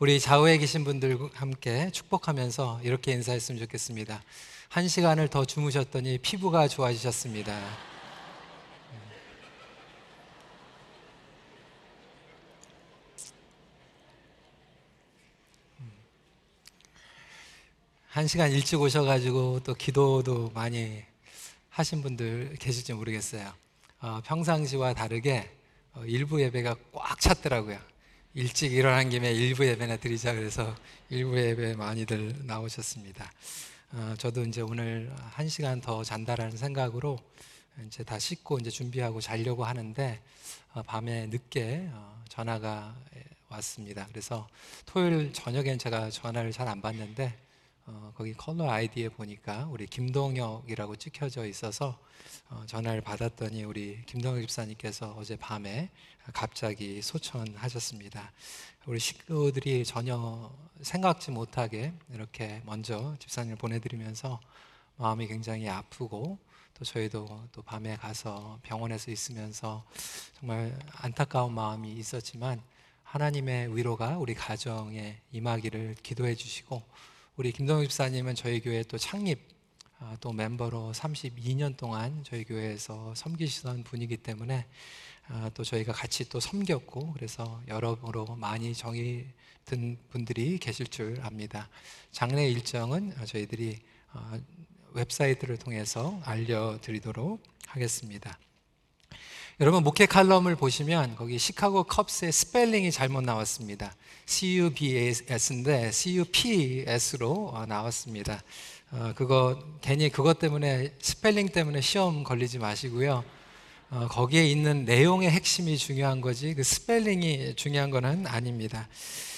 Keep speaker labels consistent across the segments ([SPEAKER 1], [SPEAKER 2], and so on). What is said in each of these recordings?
[SPEAKER 1] 우리 좌우에 계신 분들과 함께 축복하면서 이렇게 인사했으면 좋겠습니다. 한 시간을 더 주무셨더니 피부가 좋아지셨습니다. 한 시간 일찍 오셔가지고 또 기도도 많이 하신 분들 계실지 모르겠어요. 어, 평상시와 다르게 어, 일부 예배가 꽉 찼더라고요. 일찍 일어난 김에 일부 예배나 드리자 그래서 일부 예배 많이들 나오셨습니다. 어, 저도 이제 오늘 한 시간 더 잔다라는 생각으로 이제 다 씻고 이제 준비하고 자려고 하는데 어, 밤에 늦게 어, 전화가 왔습니다. 그래서 토요일 저녁엔 제가 전화를 잘 안 받는데 어, 거기 컬러 아이디에 보니까 우리 김동혁이라고 찍혀져 있어서 어, 전화를 받았더니 우리 김동혁 집사님께서 어제 밤에 갑자기 소천하셨습니다. 우리 식구들이 전혀 생각지 못하게 이렇게 먼저 집사님을 보내드리면서 마음이 굉장히 아프고 또 저희도 또 밤에 가서 병원에서 있으면서 정말 안타까운 마음이 있었지만 하나님의 위로가 우리 가정에 임하기를 기도해 주시고 우리 김동욱 집사님은 저희 교회 또 창립 아, 또 멤버로 32년 동안 저희 교회에서 섬기시던 분이기 때문에 아, 또 저희가 같이 또 섬겼고 그래서 여러모로 많이 정이 든 분들이 계실 줄 압니다. 장례 일정은 저희들이 아, 웹사이트를 통해서 알려드리도록 하겠습니다. 여러분 목회 칼럼을 보시면 거기 시카고 컵스의 스펠링이 잘못 나왔습니다. CUBS인데 CUPS로 어, 나왔습니다. 어, 그거 괜히 그것 때문에 스펠링 때문에 시험 걸리지 마시고요. 어, 거기에 있는 내용의 핵심이 중요한 거지 그 스펠링이 중요한 것은 아닙니다.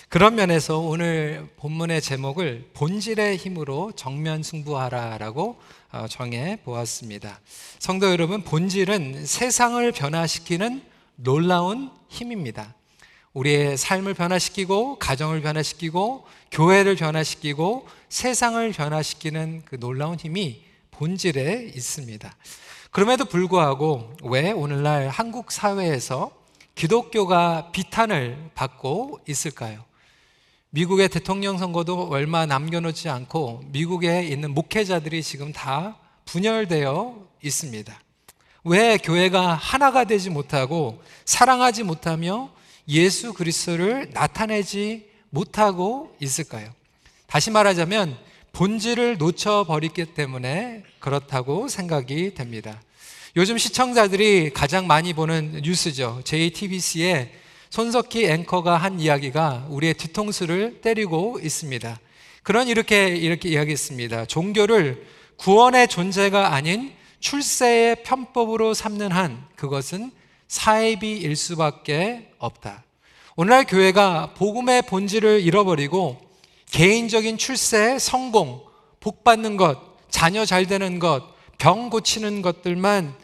[SPEAKER 1] 그런 면에서 오늘 본문의 제목을 본질의 힘으로 정면 승부하라라고 어, 정해 보았습니다. 성도 여러분, 본질은 세상을 변화시키는 놀라운 힘입니다. 우리의 삶을 변화시키고, 가정을 변화시키고, 교회를 변화시키고, 세상을 변화시키는 그 놀라운 힘이 본질에 있습니다. 그럼에도 불구하고 왜 오늘날 한국 사회에서 기독교가 비탄을 받고 있을까요? 미국의 대통령 선거도 얼마 남겨놓지 않고 미국에 있는 목회자들이 지금 다 분열되어 있습니다. 왜 교회가 하나가 되지 못하고 사랑하지 못하며 예수 그리스도를 나타내지 못하고 있을까요? 다시 말하자면 본질을 놓쳐버렸기 때문에 그렇다고 생각이 됩니다. 요즘 시청자들이 가장 많이 보는 뉴스죠. JTBC의 손석희 앵커가 한 이야기가 우리의 뒤통수를 때리고 있습니다. 그런 이렇게 이렇게 이야기했습니다. 종교를 구원의 존재가 아닌 출세의 편법으로 삼는 한 그것은 사이비일 수밖에 없다. 오늘날 교회가 복음의 본질을 잃어버리고 개인적인 출세, 성공, 복 받는 것, 자녀 잘 되는 것, 병 고치는 것들만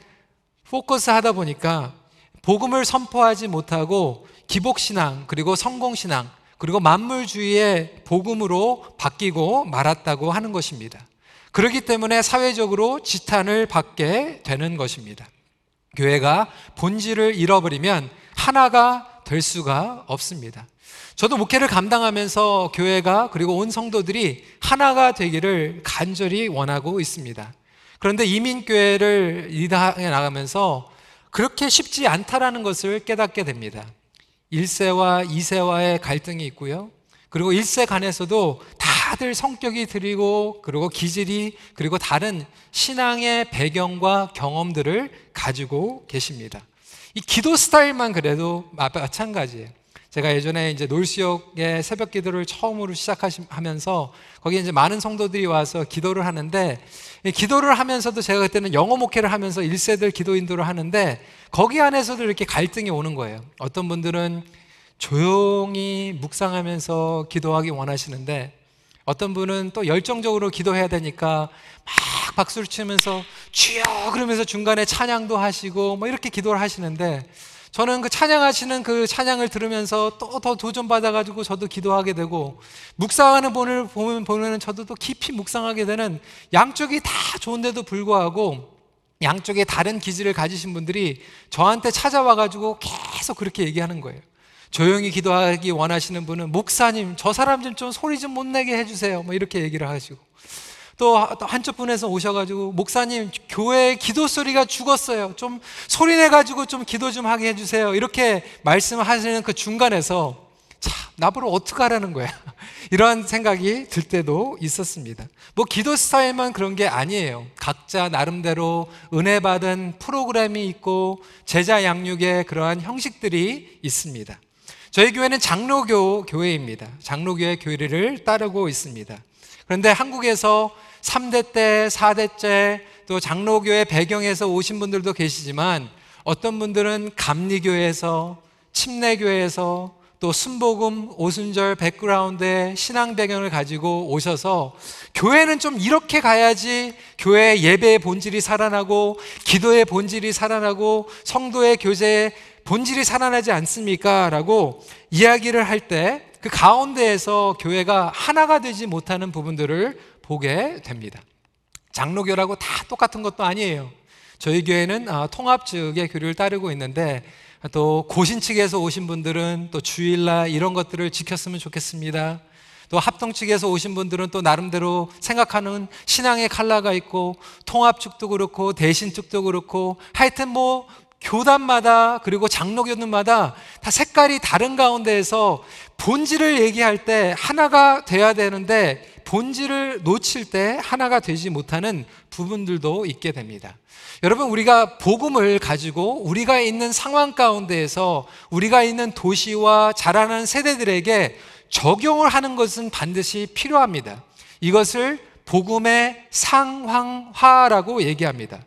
[SPEAKER 1] 포커스 하다 보니까 복음을 선포하지 못하고 기복신앙, 그리고 성공신앙, 그리고 만물주의의 복음으로 바뀌고 말았다고 하는 것입니다. 그렇기 때문에 사회적으로 지탄을 받게 되는 것입니다. 교회가 본질을 잃어버리면 하나가 될 수가 없습니다. 저도 목회를 감당하면서 교회가 그리고 온 성도들이 하나가 되기를 간절히 원하고 있습니다. 그런데 이민교회를 리더해 나가면서 그렇게 쉽지 않다라는 것을 깨닫게 됩니다. 1세와 2세와의 갈등이 있고요. 그리고 1세 간에서도 다들 성격이 드리고 그리고 기질이 그리고 다른 신앙의 배경과 경험들을 가지고 계십니다. 이 기도 스타일만 그래도 마찬가지예요. 제가 예전에 이제 놀시역의 새벽 기도를 처음으로 시작하면서 거기에 이제 많은 성도들이 와서 기도를 하는데 기도를 하면서도 제가 그때는 영어 목회를 하면서 1세들 기도 인도를 하는데 거기 안에서도 이렇게 갈등이 오는 거예요. 어떤 분들은 조용히 묵상하면서 기도하기 원하시는데 어떤 분은 또 열정적으로 기도해야 되니까 막 박수를 치면서 주여 그러면서 중간에 찬양도 하시고 뭐 이렇게 기도를 하시는데 저는 그 찬양하시는 그 찬양을 들으면서 또 더 도전 받아가지고 저도 기도하게 되고 묵상하는 분을 보면 보면 저도 또 깊이 묵상하게 되는 양쪽이 다 좋은데도 불구하고 양쪽에 다른 기질을 가지신 분들이 저한테 찾아와가지고 계속 그렇게 얘기하는 거예요. 조용히 기도하기 원하시는 분은 목사님 저 사람 좀, 좀 소리 좀 못 내게 해주세요. 뭐 이렇게 얘기를 하시고 또 한쪽 분에서 오셔가지고 목사님 교회 기도 소리가 죽었어요. 좀 소리 내가지고 좀 기도 좀 하게 해주세요. 이렇게 말씀하시는 그 중간에서 참 나보러 어떡하라는 거야. 이런 생각이 들 때도 있었습니다. 뭐 기도 스타일만 그런 게 아니에요. 각자 나름대로 은혜 받은 프로그램이 있고 제자 양육의 그러한 형식들이 있습니다. 저희 교회는 장로교 교회입니다. 장로교의 교리를 따르고 있습니다. 그런데 한국에서 3대 때, 4대째 또 장로교의 배경에서 오신 분들도 계시지만 어떤 분들은 감리교에서 침례교에서 또 순복음, 오순절 백그라운드의 신앙 배경을 가지고 오셔서 교회는 좀 이렇게 가야지 교회 예배의 본질이 살아나고 기도의 본질이 살아나고 성도의 교제의 본질이 살아나지 않습니까? 라고 이야기를 할 때 그 가운데에서 교회가 하나가 되지 못하는 부분들을 보게 됩니다. 장로교라고 다 똑같은 것도 아니에요. 저희 교회는 아, 통합 측의 교류를 따르고 있는데 또 고신 측에서 오신 분들은 또 주일날 이런 것들을 지켰으면 좋겠습니다. 또 합동 측에서 오신 분들은 또 나름대로 생각하는 신앙의 칼라가 있고 통합 측도 그렇고 대신 측도 그렇고 하여튼 뭐 교단마다 그리고 장로교들마다 다 색깔이 다른 가운데에서 본질을 얘기할 때 하나가 돼야 되는데 본질을 놓칠 때 하나가 되지 못하는 부분들도 있게 됩니다. 여러분, 우리가 복음을 가지고 우리가 있는 상황 가운데에서 우리가 있는 도시와 자라는 세대들에게 적용을 하는 것은 반드시 필요합니다. 이것을 복음의 상황화라고 얘기합니다.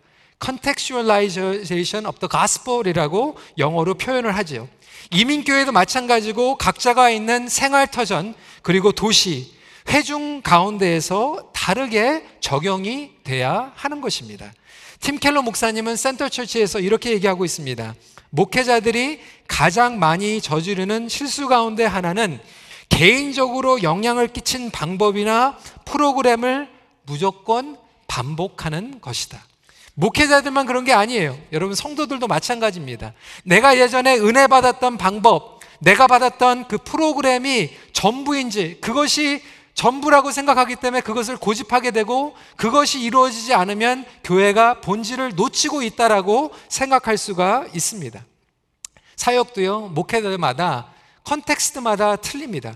[SPEAKER 1] contextualization of the gospel이라고 영어로 표현을 하죠. 이민교회도 마찬가지고 각자가 있는 생활터전 그리고 도시 회중 가운데에서 다르게 적용이 돼야 하는 것입니다. 팀 켈러 목사님은 센터 처치에서 이렇게 얘기하고 있습니다. 목회자들이 가장 많이 저지르는 실수 가운데 하나는 개인적으로 영향을 끼친 방법이나 프로그램을 무조건 반복하는 것이다. 목회자들만 그런 게 아니에요. 여러분 성도들도 마찬가지입니다. 내가 예전에 은혜 받았던 방법, 내가 받았던 그 프로그램이 전부인지 그것이 전부라고 생각하기 때문에 그것을 고집하게 되고 그것이 이루어지지 않으면 교회가 본질을 놓치고 있다라고 생각할 수가 있습니다. 사역도요, 목회자마다 context마다 틀립니다.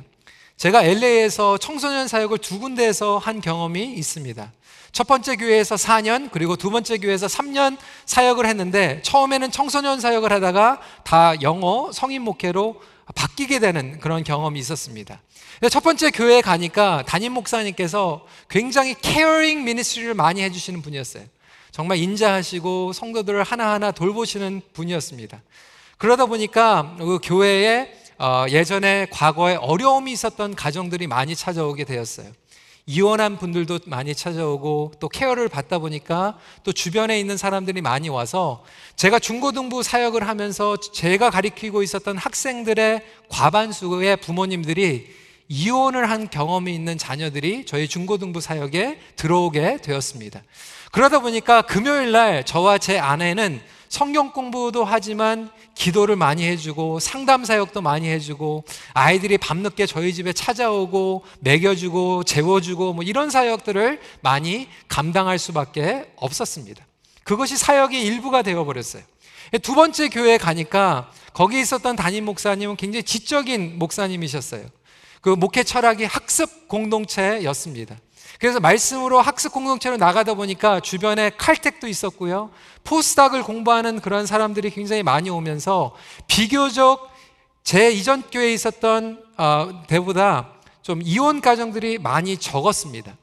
[SPEAKER 1] 제가 LA에서 청소년 사역을 두 군데에서 한 경험이 있습니다. 첫 번째 교회에서 4년, 그리고 두 번째 교회에서 3년 사역을 했는데 처음에는 청소년 사역을 하다가 다 영어 성인 목회로 바뀌게 되는 그런 경험이 있었습니다. 첫 번째 교회에 가니까 담임 목사님께서 굉장히 caring ministry를 많이 해주시는 분이었어요. 정말 인자하시고 성도들을 하나하나 돌보시는 분이었습니다. 그러다 보니까 그 교회에 어, 예전에 과거에 어려움이 있었던 가정들이 많이 찾아오게 되었어요. 이혼한 분들도 많이 찾아오고 또 케어를 받다 보니까 또 주변에 있는 사람들이 많이 와서 제가 중고등부 사역을 하면서 제가 가리키고 있었던 학생들의 과반수의 부모님들이 이혼을 한 경험이 있는 자녀들이 저희 중고등부 사역에 들어오게 되었습니다. 그러다 보니까 금요일 날 저와 제 아내는 성경 공부도 하지만 기도를 많이 해주고 상담 사역도 많이 해주고 아이들이 밤늦게 저희 집에 찾아오고 먹여주고 재워주고 뭐 이런 사역들을 많이 감당할 수밖에 없었습니다. 그것이 사역의 일부가 되어버렸어요. 두 번째 교회에 가니까 거기 있었던 담임 목사님은 굉장히 지적인 목사님이셨어요. 그 목회 철학이 학습 공동체였습니다. 그래서 말씀으로 학습 공동체로 나가다 보니까 주변에 칼텍도 있었고요. 포스닥을 공부하는 그런 사람들이 굉장히 많이 오면서 비교적 제 이전 교회에 있었던 어, 때보다 좀 이혼 가정들이 많이 적었습니다.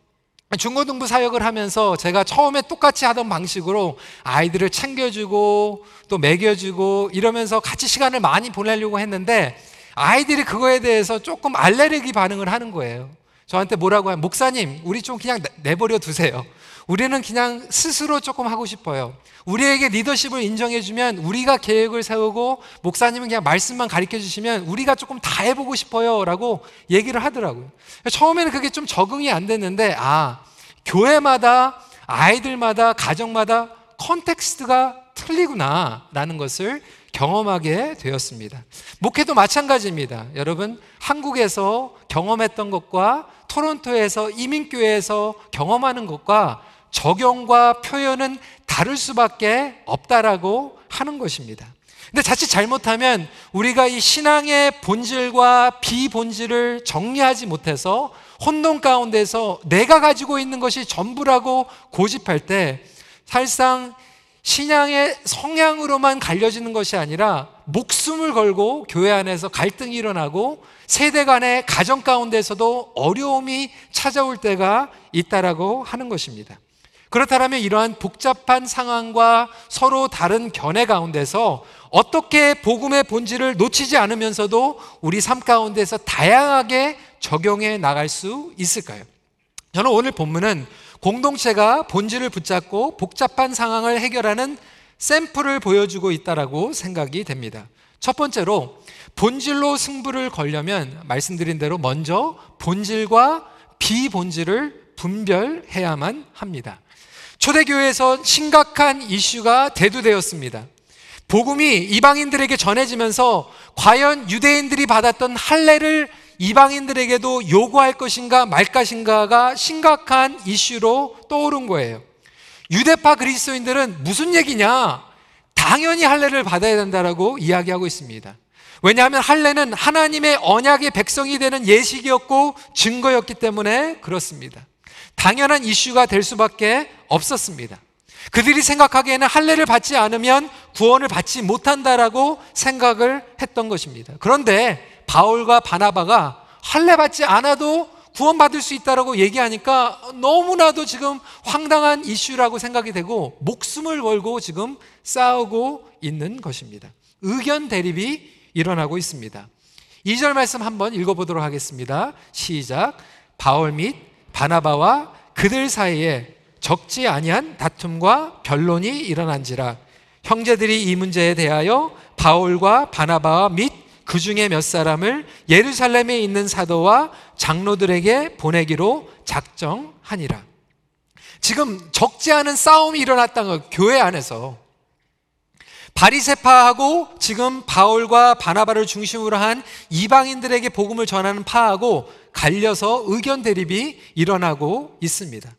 [SPEAKER 1] 중고등부 사역을 하면서 제가 처음에 똑같이 하던 방식으로 아이들을 챙겨주고 또 먹여주고 이러면서 같이 시간을 많이 보내려고 했는데 아이들이 그거에 대해서 조금 알레르기 반응을 하는 거예요. 저한테 뭐라고 하면 목사님, 우리 좀 그냥 내버려 두세요. 우리는 그냥 스스로 조금 하고 싶어요. 우리에게 리더십을 인정해주면 우리가 계획을 세우고 목사님은 그냥 말씀만 가르쳐 주시면 우리가 조금 다 해보고 싶어요. 라고 얘기를 하더라고요. 처음에는 그게 좀 적응이 안 됐는데, 아, 교회마다, 아이들마다, 가정마다 context가 틀리구나 라는 것을 경험하게 되었습니다. 목회도 마찬가지입니다. 여러분, 한국에서 경험했던 것과 토론토에서 이민교회에서 경험하는 것과 적용과 표현은 다를 수밖에 없다라고 하는 것입니다. 근데 자칫 잘못하면 우리가 이 신앙의 본질과 비본질을 정리하지 못해서 혼돈 가운데서 내가 가지고 있는 것이 전부라고 고집할 때 사실상 신앙의 성향으로만 갈려지는 것이 아니라 목숨을 걸고 교회 안에서 갈등이 일어나고 세대 간의 가정 가운데서도 어려움이 찾아올 때가 있다라고 하는 것입니다. 그렇다면 이러한 복잡한 상황과 서로 다른 견해 가운데서 어떻게 복음의 본질을 놓치지 않으면서도 우리 삶 가운데서 다양하게 적용해 나갈 수 있을까요? 저는 오늘 본문은 공동체가 본질을 붙잡고 복잡한 상황을 해결하는 샘플을 보여주고 있다라고 생각이 됩니다. 첫 번째로 본질로 승부를 걸려면 말씀드린 대로 먼저 본질과 비본질을 분별해야만 합니다. 초대교회에서 심각한 이슈가 대두되었습니다. 복음이 이방인들에게 전해지면서 과연 유대인들이 받았던 할례를 이방인들에게도 요구할 것인가 말 것인가가 심각한 이슈로 떠오른 거예요. 유대파 그리스도인들은 무슨 얘기냐? 당연히 할례를 받아야 된다라고 이야기하고 있습니다. 왜냐하면 할례는 하나님의 언약의 백성이 되는 예식이었고 증거였기 때문에 그렇습니다. 당연한 이슈가 될 수밖에 없었습니다. 그들이 생각하기에는 할례를 받지 않으면 구원을 받지 못한다라고 생각을 했던 것입니다. 그런데 바울과 바나바가 할례 받지 않아도 구원받을 수 있다라고 얘기하니까 너무나도 지금 황당한 이슈라고 생각이 되고 목숨을 걸고 지금 싸우고 있는 것입니다. 의견 대립이 일어나고 있습니다. 2절 말씀 한번 읽어보도록 하겠습니다. 시작. 바울 및 바나바와 그들 사이에 적지 아니한 다툼과 변론이 일어난지라 형제들이 이 문제에 대하여 바울과 바나바와 및 그 중에 몇 사람을 예루살렘에 있는 사도와 장로들에게 보내기로 작정하니라. 지금 적지 않은 싸움이 일어났다는 거, 교회 안에서. 바리세파하고 지금 바울과 바나바를 중심으로 한 이방인들에게 복음을 전하는 파하고 갈려서 의견 대립이 일어나고 있습니다.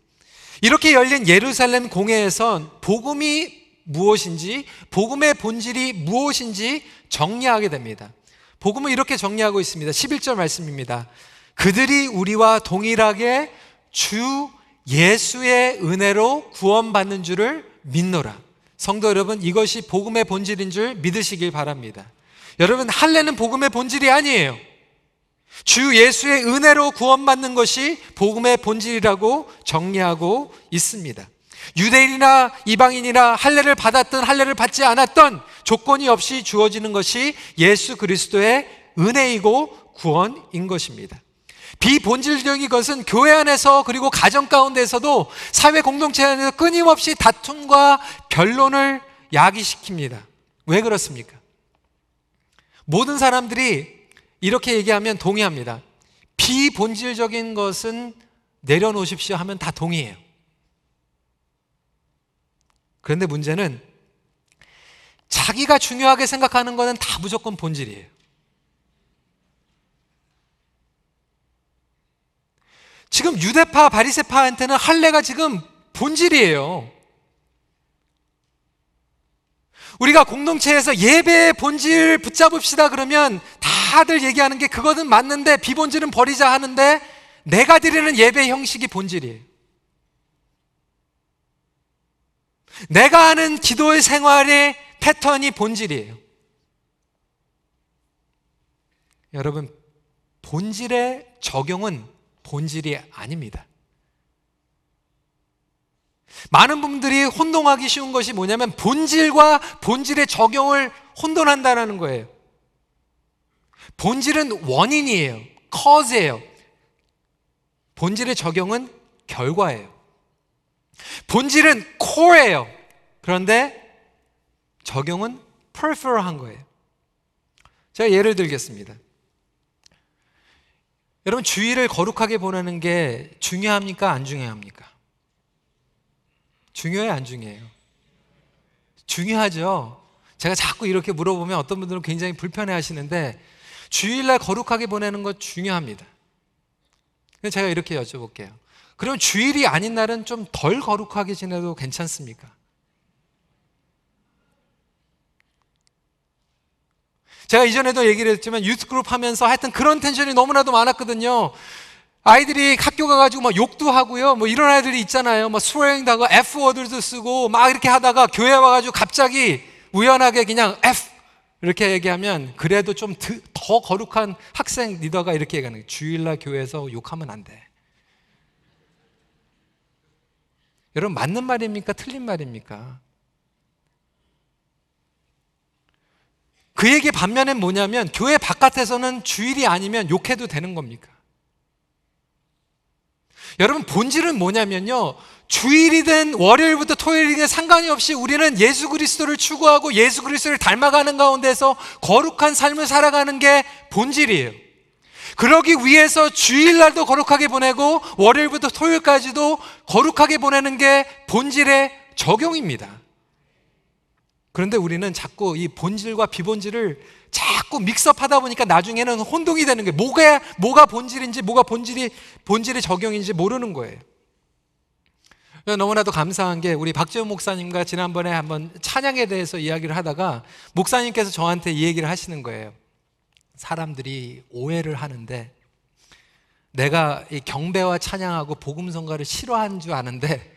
[SPEAKER 1] 이렇게 열린 예루살렘 공회에선 복음이 무엇인지, 복음의 본질이 무엇인지 정리하게 됩니다. 복음은 이렇게 정리하고 있습니다. 11절 말씀입니다. 그들이 우리와 동일하게 주 예수의 은혜로 구원받는 줄을 믿노라. 성도 여러분, 이것이 복음의 본질인 줄 믿으시길 바랍니다. 여러분, 할례는 복음의 본질이 아니에요. 주 예수의 은혜로 구원받는 것이 복음의 본질이라고 정리하고 있습니다. 유대인이나 이방인이나 할례를 받았던 할례를 받지 않았던 조건이 없이 주어지는 것이 예수 그리스도의 은혜이고 구원인 것입니다. 비본질적인 것은 교회 안에서 그리고 가정 가운데서도 사회 공동체 안에서 끊임없이 다툼과 변론을 야기시킵니다. 왜 그렇습니까? 모든 사람들이 이렇게 얘기하면 동의합니다. 비본질적인 것은 내려놓으십시오 하면 다 동의해요. 그런데 문제는 자기가 중요하게 생각하는 것은 다 무조건 본질이에요. 지금 유대파, 바리세파한테는 할례가 지금 본질이에요. 우리가 공동체에서 예배의 본질 붙잡읍시다 그러면 다들 얘기하는 게 그거는 맞는데 비본질은 버리자 하는데 내가 드리는 예배 형식이 본질이에요. 내가 하는 기도의 생활의 패턴이 본질이에요. 여러분, 본질의 적용은 본질이 아닙니다. 많은 분들이 혼동하기 쉬운 것이 뭐냐면 본질과 본질의 적용을 혼돈한다는 거예요. 본질은 원인이에요. cause예요. 본질의 적용은 결과예요. 본질은 core예요. 그런데 적용은 peripheral한 거예요. 제가 예를 들겠습니다. 여러분 주의를 거룩하게 보내는 게 중요합니까? 안 중요합니까? 중요해 안 중요해요? 중요하죠. 제가 자꾸 이렇게 물어보면 어떤 분들은 굉장히 불편해 하시는데 주일날 거룩하게 보내는 것 중요합니다. 제가 이렇게 여쭤볼게요. 그럼 주일이 아닌 날은 좀 덜 거룩하게 지내도 괜찮습니까? 제가 이전에도 얘기를 했지만 유스그룹 하면서 하여튼 그런 텐션이 너무나도 많았거든요. 아이들이 학교 가가지고 막 욕도 하고요. 뭐 이런 아이들이 있잖아요. 뭐 스웨잉도 하고 F워드도 쓰고 막 이렇게 하다가 교회 와가지고 갑자기 우연하게 그냥 F 이렇게 얘기하면 그래도 좀 더 거룩한 학생 리더가 이렇게 얘기하는 거예요. 주일날 교회에서 욕하면 안 돼. 여러분 맞는 말입니까? 틀린 말입니까? 그 얘기 반면엔 뭐냐면 교회 바깥에서는 주일이 아니면 욕해도 되는 겁니까? 여러분 본질은 뭐냐면요. 주일이든 월요일부터 토요일이든 상관이 없이 우리는 예수 그리스도를 추구하고 예수 그리스도를 닮아가는 가운데서 거룩한 삶을 살아가는 게 본질이에요. 그러기 위해서 주일날도 거룩하게 보내고 월요일부터 토요일까지도 거룩하게 보내는 게 본질의 적용입니다. 그런데 우리는 자꾸 이 본질과 비본질을 자꾸 믹스업하다 보니까 나중에는 혼동이 되는 거예요. 뭐가 뭐가 본질인지 뭐가 본질이 본질의 적용인지 모르는 거예요. 너무나도 감사한 게 우리 박재훈 목사님과 지난번에 한번 찬양에 대해서 이야기를 하다가 목사님께서 저한테 이 얘기를 하시는 거예요. 사람들이 오해를 하는데 내가 이 경배와 찬양하고 복음성가를 싫어하는 줄 아는데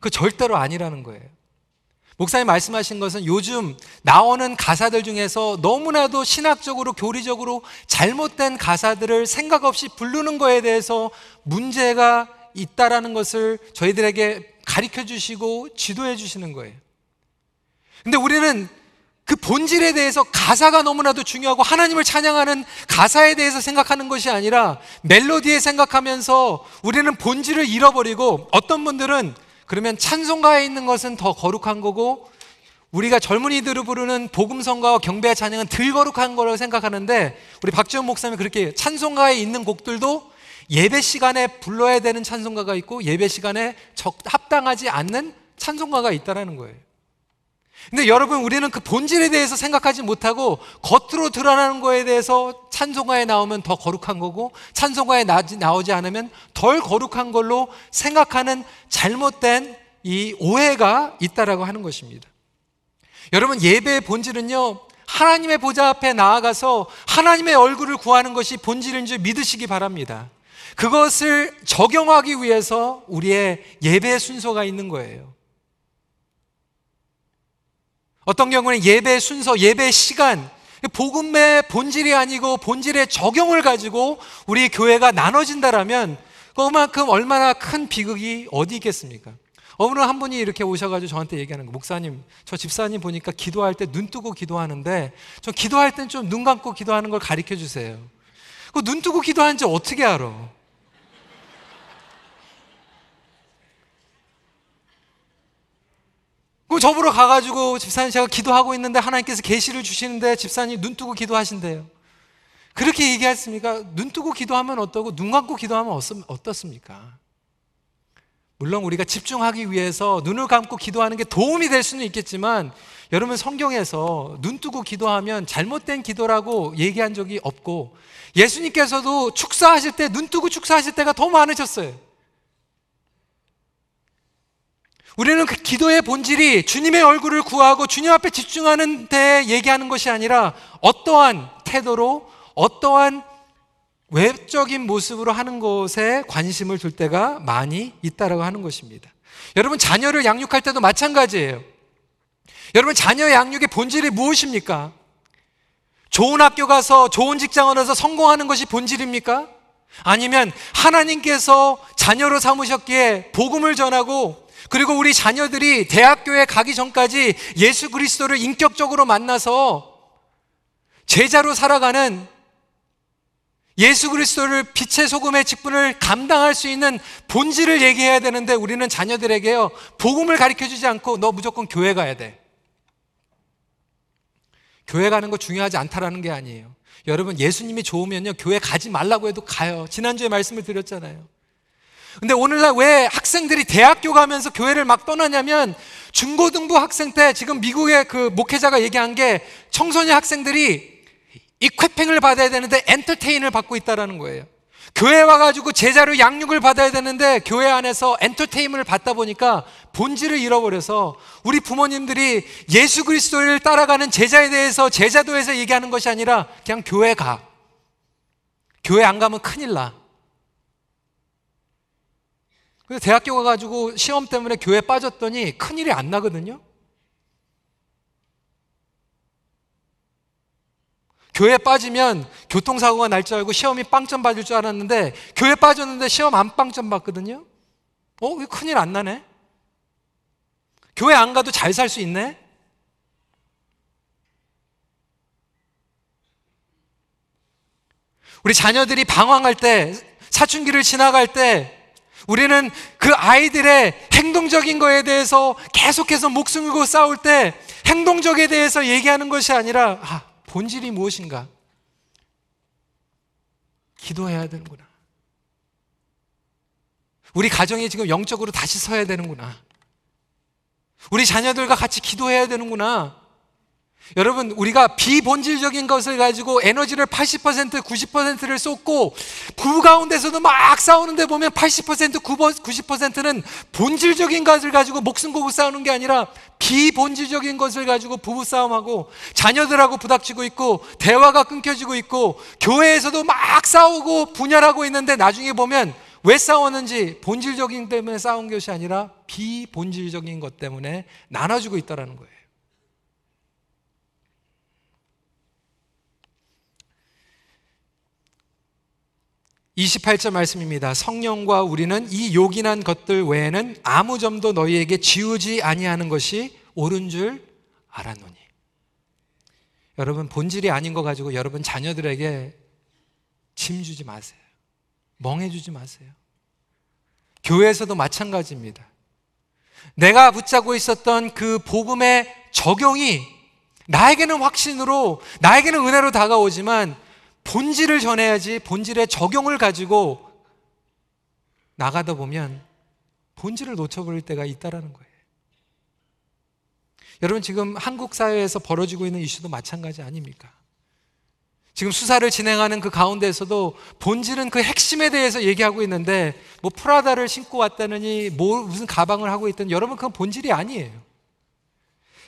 [SPEAKER 1] 그 절대로 아니라는 거예요. 목사님 말씀하신 것은 요즘 나오는 가사들 중에서 너무나도 신학적으로 교리적으로 잘못된 가사들을 생각 없이 부르는 거에 대해서 문제가 있다라는 것을 저희들에게 가르쳐 주시고 지도해 주시는 거예요. 근데 우리는 그 본질에 대해서 가사가 너무나도 중요하고 하나님을 찬양하는 가사에 대해서 생각하는 것이 아니라 멜로디에 생각하면서 우리는 본질을 잃어버리고 어떤 분들은 그러면 찬송가에 있는 것은 더 거룩한 거고 우리가 젊은이들을 부르는 복음성가와 경배와 찬양은 덜 거룩한 거라고 생각하는데 우리 박지원 목사님이 그렇게 찬송가에 있는 곡들도 예배 시간에 불러야 되는 찬송가가 있고 예배 시간에 적, 합당하지 않는 찬송가가 있다라는 거예요. 근데 여러분 우리는 그 본질에 대해서 생각하지 못하고 겉으로 드러나는 거에 대해서 찬송가에 나오면 더 거룩한 거고 찬송가에 나오지 않으면 덜 거룩한 걸로 생각하는 잘못된 이 오해가 있다라고 하는 것입니다. 여러분 예배의 본질은요 하나님의 보좌 앞에 나아가서 하나님의 얼굴을 구하는 것이 본질인 줄 믿으시기 바랍니다. 그것을 적용하기 위해서 우리의 예배 순서가 있는 거예요. 어떤 경우는 예배 순서, 예배 시간, 복음의 본질이 아니고 본질의 적용을 가지고 우리 교회가 나눠진다라면 그만큼 얼마나 큰 비극이 어디 있겠습니까? 어느 한 분이 이렇게 오셔가지고 저한테 얘기하는 거, 목사님, 저 집사님 보니까 기도할 때 눈 뜨고 기도하는데, 저 기도할 땐 좀 눈 감고 기도하는 걸 가르쳐 주세요. 그 눈 뜨고 기도하는지 어떻게 알아? 그 저보러 가가지고 집사님 제가 기도하고 있는데 하나님께서 계시를 주시는데 집사님 눈 뜨고 기도하신대요. 그렇게 얘기했습니까? 눈 뜨고 기도하면 어떠고 눈 감고 기도하면 어떻습니까? 물론 우리가 집중하기 위해서 눈을 감고 기도하는 게 도움이 될 수는 있겠지만 여러분 성경에서 눈 뜨고 기도하면 잘못된 기도라고 얘기한 적이 없고 예수님께서도 축사하실 때 눈 뜨고 축사하실 때가 더 많으셨어요. 우리는 그 기도의 본질이 주님의 얼굴을 구하고 주님 앞에 집중하는 데 얘기하는 것이 아니라 어떠한 태도로 어떠한 외적인 모습으로 하는 것에 관심을 둘 때가 많이 있다라고 하는 것입니다. 여러분 자녀를 양육할 때도 마찬가지예요. 여러분 자녀 양육의 본질이 무엇입니까? 좋은 학교 가서 좋은 직장을 얻어서 성공하는 것이 본질입니까? 아니면 하나님께서 자녀로 삼으셨기에 복음을 전하고 그리고 우리 자녀들이 대학교에 가기 전까지 예수 그리스도를 인격적으로 만나서 제자로 살아가는 예수 그리스도를 빛의 소금의 직분을 감당할 수 있는 본질을 얘기해야 되는데 우리는 자녀들에게요 복음을 가르쳐 주지 않고 너 무조건 교회 가야 돼. 교회 가는 거 중요하지 않다라는 게 아니에요. 여러분 예수님이 좋으면요 교회 가지 말라고 해도 가요. 지난주에 말씀을 드렸잖아요. 근데 오늘날 왜 학생들이 대학교 가면서 교회를 막 떠나냐면 중고등부 학생 때 지금 미국의 그 목회자가 얘기한 게 청소년 학생들이 이쾌팽을 받아야 되는데 엔터테인을 받고 있다라는 거예요. 교회 와가지고 제자로 양육을 받아야 되는데 교회 안에서 엔터테인을 받다 보니까 본질을 잃어버려서 우리 부모님들이 예수 그리스도를 따라가는 제자에 대해서 제자도에서 얘기하는 것이 아니라 그냥 교회 가. 교회 안 가면 큰일 나. 그래서 대학교 가가지고 시험 때문에 교회 빠졌더니 큰일이 안 나거든요. 교회 빠지면 교통사고가 날 줄 알고 시험이 빵점 받을 줄 알았는데 교회 빠졌는데 시험 안 빵점 받거든요. 어, 큰일 안 나네. 교회 안 가도 잘 살 수 있네. 우리 자녀들이 방황할 때, 사춘기를 지나갈 때, 우리는 그 아이들의 행동적인 거에 대해서 계속해서 목숨 걸고 싸울 때, 행동적에 대해서 얘기하는 것이 아니라, 아, 본질이 무엇인가? 기도해야 되는구나. 우리 가정이 지금 영적으로 다시 서야 되는구나. 우리 자녀들과 같이 기도해야 되는구나. 여러분, 우리가 비본질적인 것을 가지고 에너지를 80%, 90%를 쏟고 부부 가운데서도 막 싸우는데 보면 80%, 90%는 본질적인 것을 가지고 목숨 걸고 싸우는 게 아니라 비본질적인 것을 가지고 부부 싸움하고 자녀들하고 부닥치고 있고 대화가 끊겨지고 있고 교회에서도 막 싸우고 분열하고 있는데 나중에 보면 왜 싸웠는지 본질적인 때문에 싸운 것이 아니라 비본질적인 것 때문에 나눠지고 있다는 거예요. 28절 말씀입니다. 성령과 우리는 이 요긴한 것들 외에는 아무 점도 너희에게 지우지 아니하는 것이 옳은 줄 알았노니. 여러분 본질이 아닌 거 가지고 여러분 자녀들에게 짐 주지 마세요. 멍해 주지 마세요. 교회에서도 마찬가지입니다. 내가 붙잡고 있었던 그 복음의 적용이 나에게는 확신으로, 나에게는 은혜로 다가오지만 본질을 전해야지 본질의 적용을 가지고 나가다 보면 본질을 놓쳐버릴 때가 있다라는 거예요. 여러분 지금 한국 사회에서 벌어지고 있는 이슈도 마찬가지 아닙니까? 지금 수사를 진행하는 그 가운데에서도 본질은 그 핵심에 대해서 얘기하고 있는데 뭐 프라다를 신고 왔다느니 뭐 무슨 가방을 하고 있든 여러분 그건 본질이 아니에요.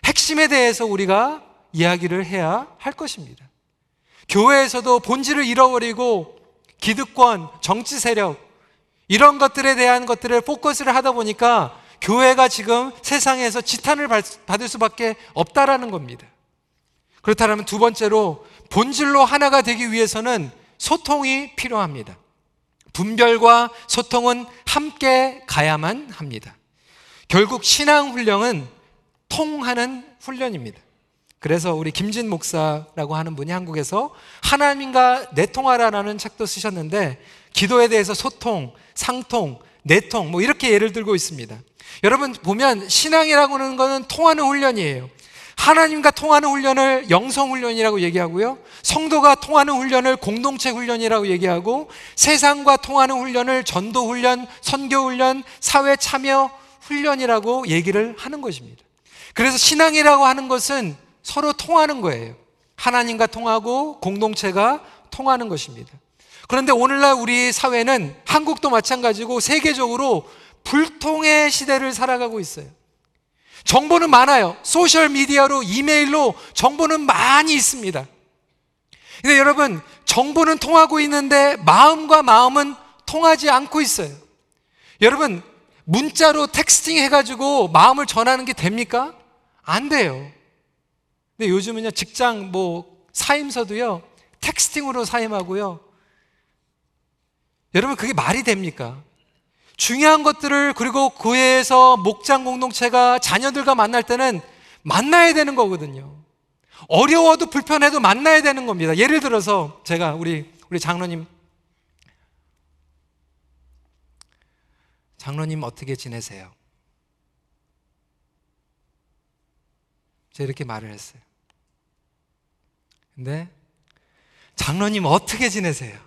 [SPEAKER 1] 핵심에 대해서 우리가 이야기를 해야 할 것입니다. 교회에서도 본질을 잃어버리고 기득권, 정치 세력, 이런 것들에 대한 것들을 포커스를 하다 보니까 교회가 지금 세상에서 지탄을 받을 수밖에 없다라는 겁니다. 그렇다면 두 번째로 본질로 하나가 되기 위해서는 소통이 필요합니다. 분별과 소통은 함께 가야만 합니다. 결국 신앙 훈련은 통하는 훈련입니다. 그래서 우리 김진 목사라고 하는 분이 한국에서 하나님과 내통하라라는 책도 쓰셨는데 기도에 대해서 소통, 상통, 내통 뭐 이렇게 예를 들고 있습니다. 여러분 보면 신앙이라고 하는 것은 통하는 훈련이에요. 하나님과 통하는 훈련을 영성 훈련이라고 얘기하고요. 성도가 통하는 훈련을 공동체 훈련이라고 얘기하고 세상과 통하는 훈련을 전도 훈련, 선교 훈련, 사회 참여 훈련이라고 얘기를 하는 것입니다. 그래서 신앙이라고 하는 것은 서로 통하는 거예요. 하나님과 통하고 공동체가 통하는 것입니다. 그런데 오늘날 우리 사회는 한국도 마찬가지고 세계적으로 불통의 시대를 살아가고 있어요. 정보는 많아요. 소셜 미디어로 이메일로 정보는 많이 있습니다. 근데 여러분, 정보는 통하고 있는데 마음과 마음은 통하지 않고 있어요. 여러분, 문자로 텍스팅 해가지고 마음을 전하는 게 됩니까? 안 돼요. 근데 요즘은요, 직장 뭐 사임서도요, 텍스팅으로 사임하고요. 여러분, 그게 말이 됩니까? 중요한 것들을 그리고 교회에서 목장 공동체가 자녀들과 만날 때는 만나야 되는 거거든요. 어려워도 불편해도 만나야 되는 겁니다. 예를 들어서 제가 우리 우리 장로님 장로님 어떻게 지내세요? 제가 이렇게 말을 했어요. 근데 장로님 어떻게 지내세요?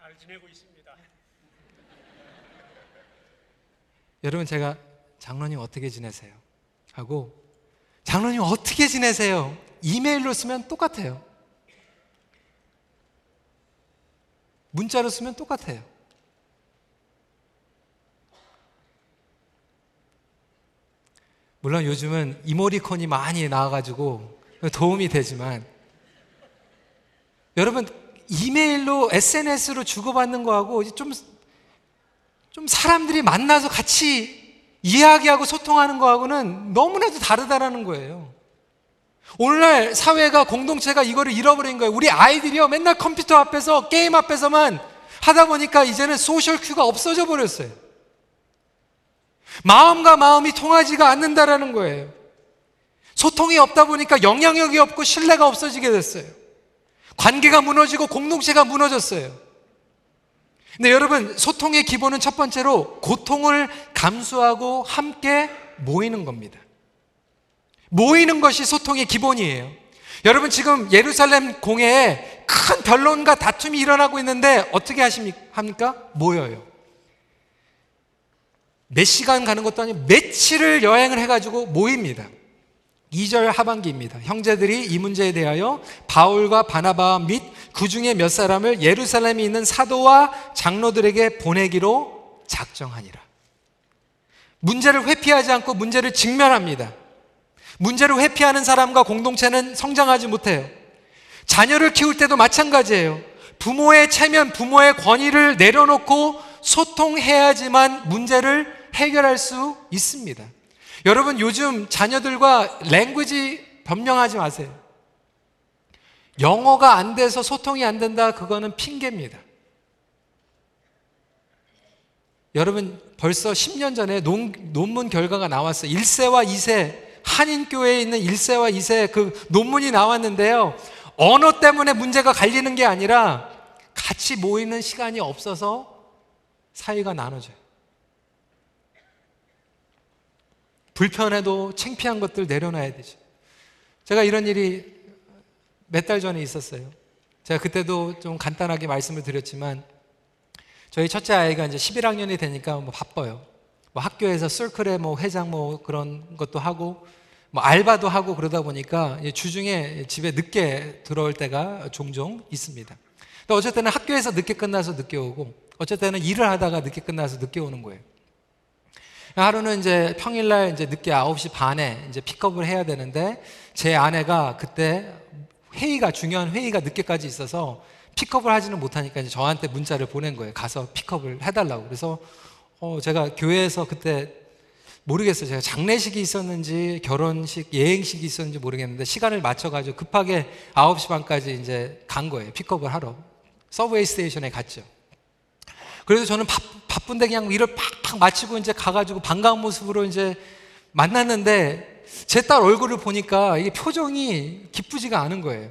[SPEAKER 2] 잘 지내고 있습니다.
[SPEAKER 1] 여러분 제가 장로님 어떻게 지내세요? 하고 장로님 어떻게 지내세요? 이메일로 쓰면 똑같아요. 문자로 쓰면 똑같아요. 물론 요즘은 이모리콘이 많이 나와가지고 도움이 되지만 여러분 이메일로 SNS로 주고받는 거하고 좀, 좀 사람들이 만나서 같이 이야기하고 소통하는 거하고는 너무나도 다르다라는 거예요. 오늘날 사회가 공동체가 이거를 잃어버린 거예요. 우리 아이들이요 맨날 컴퓨터 앞에서 게임 앞에서만 하다 보니까 이제는 소셜 큐가 없어져 버렸어요. 마음과 마음이 통하지가 않는다라는 거예요. 소통이 없다 보니까 영향력이 없고 신뢰가 없어지게 됐어요. 관계가 무너지고 공동체가 무너졌어요. 근데 여러분, 소통의 기본은 첫 번째로 고통을 감수하고 함께 모이는 겁니다. 모이는 것이 소통의 기본이에요. 여러분, 지금 예루살렘 공회에 큰 변론과 다툼이 일어나고 있는데 어떻게 하십니까? 모여요. 몇 시간 가는 것도 아니고 며칠을 여행을 해가지고 모입니다. 2절 하반기입니다. 형제들이 이 문제에 대하여 바울과 바나바와 및그 중에 몇 사람을 예루살렘에 있는 사도와 장로들에게 보내기로 작정하니라. 문제를 회피하지 않고 문제를 직면합니다. 문제를 회피하는 사람과 공동체는 성장하지 못해요. 자녀를 키울 때도 마찬가지예요. 부모의 체면, 부모의 권위를 내려놓고 소통해야지만 문제를 해결할 수 있습니다. 여러분 요즘 자녀들과 랭귀지 변명하지 마세요. 영어가 안 돼서 소통이 안 된다 그거는 핑계입니다. 여러분 벌써 10년 전에 논, 논문 결과가 나왔어요. 1세와 2세 한인교회에 있는 1세와 2세 그 논문이 나왔는데요. 언어 때문에 문제가 갈리는 게 아니라 같이 모이는 시간이 없어서 사이가 나눠져요. 불편해도 창피한 것들 내려놔야 되죠. 제가 이런 일이 몇 달 전에 있었어요. 제가 그때도 좀 간단하게 말씀을 드렸지만 저희 첫째 아이가 이제 11학년이 되니까 뭐 바빠요. 뭐 학교에서 सर्클의 뭐 회장 뭐 그런 것도 하고 뭐 알바도 하고 그러다 보니까 주중에 집에 늦게 들어올 때가 종종 있습니다. 어쨌든 학교에서 늦게 끝나서 늦게 오고 어쨌든 일을 하다가 늦게 끝나서 늦게 오는 거예요. 하루는 이제 평일날 이제 늦게 9시 반에 이제 픽업을 해야 되는데 제 아내가 그때 회의가 중요한 회의가 늦게까지 있어서 픽업을 하지는 못하니까 이제 저한테 문자를 보낸 거예요. 가서 픽업을 해달라고. 그래서 어 제가 교회에서 그때 모르겠어요. 제가 장례식이 있었는지 결혼식 예행식이 있었는지 모르겠는데 시간을 맞춰가지고 급하게 9시 반까지 이제 간 거예요. 픽업을 하러 subway station에 갔죠. 그래서 저는 바, 바쁜데 그냥 일을 팍팍 마치고 이제 가가지고 반가운 모습으로 이제 만났는데 제 딸 얼굴을 보니까 이게 표정이 기쁘지가 않은 거예요.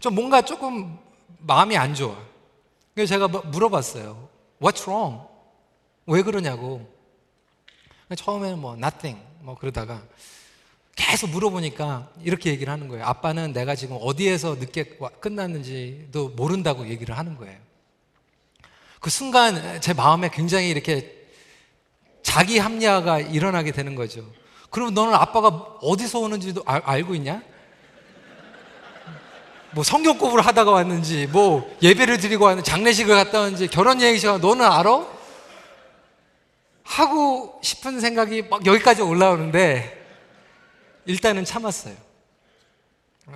[SPEAKER 1] 좀 뭔가 조금 마음이 안 좋아. 그래서 제가 뭐 물어봤어요. What's wrong? 왜 그러냐고. 처음에는 뭐 nothing 뭐 그러다가 계속 물어보니까 이렇게 얘기를 하는 거예요. 아빠는 내가 지금 어디에서 늦게 끝났는지도 모른다고 얘기를 하는 거예요. 그 순간 제 마음에 굉장히 이렇게 자기 합리화가 일어나게 되는 거죠. 그럼 너는 아빠가 어디서 오는지도 알, 알고 있냐? 뭐 성경 공부를 하다가 왔는지, 뭐 예배를 드리고 왔는지, 장례식을 갔다 왔는지, 결혼 예행식을 너는 알아? 하고 싶은 생각이 막 여기까지 올라오는데 일단은 참았어요.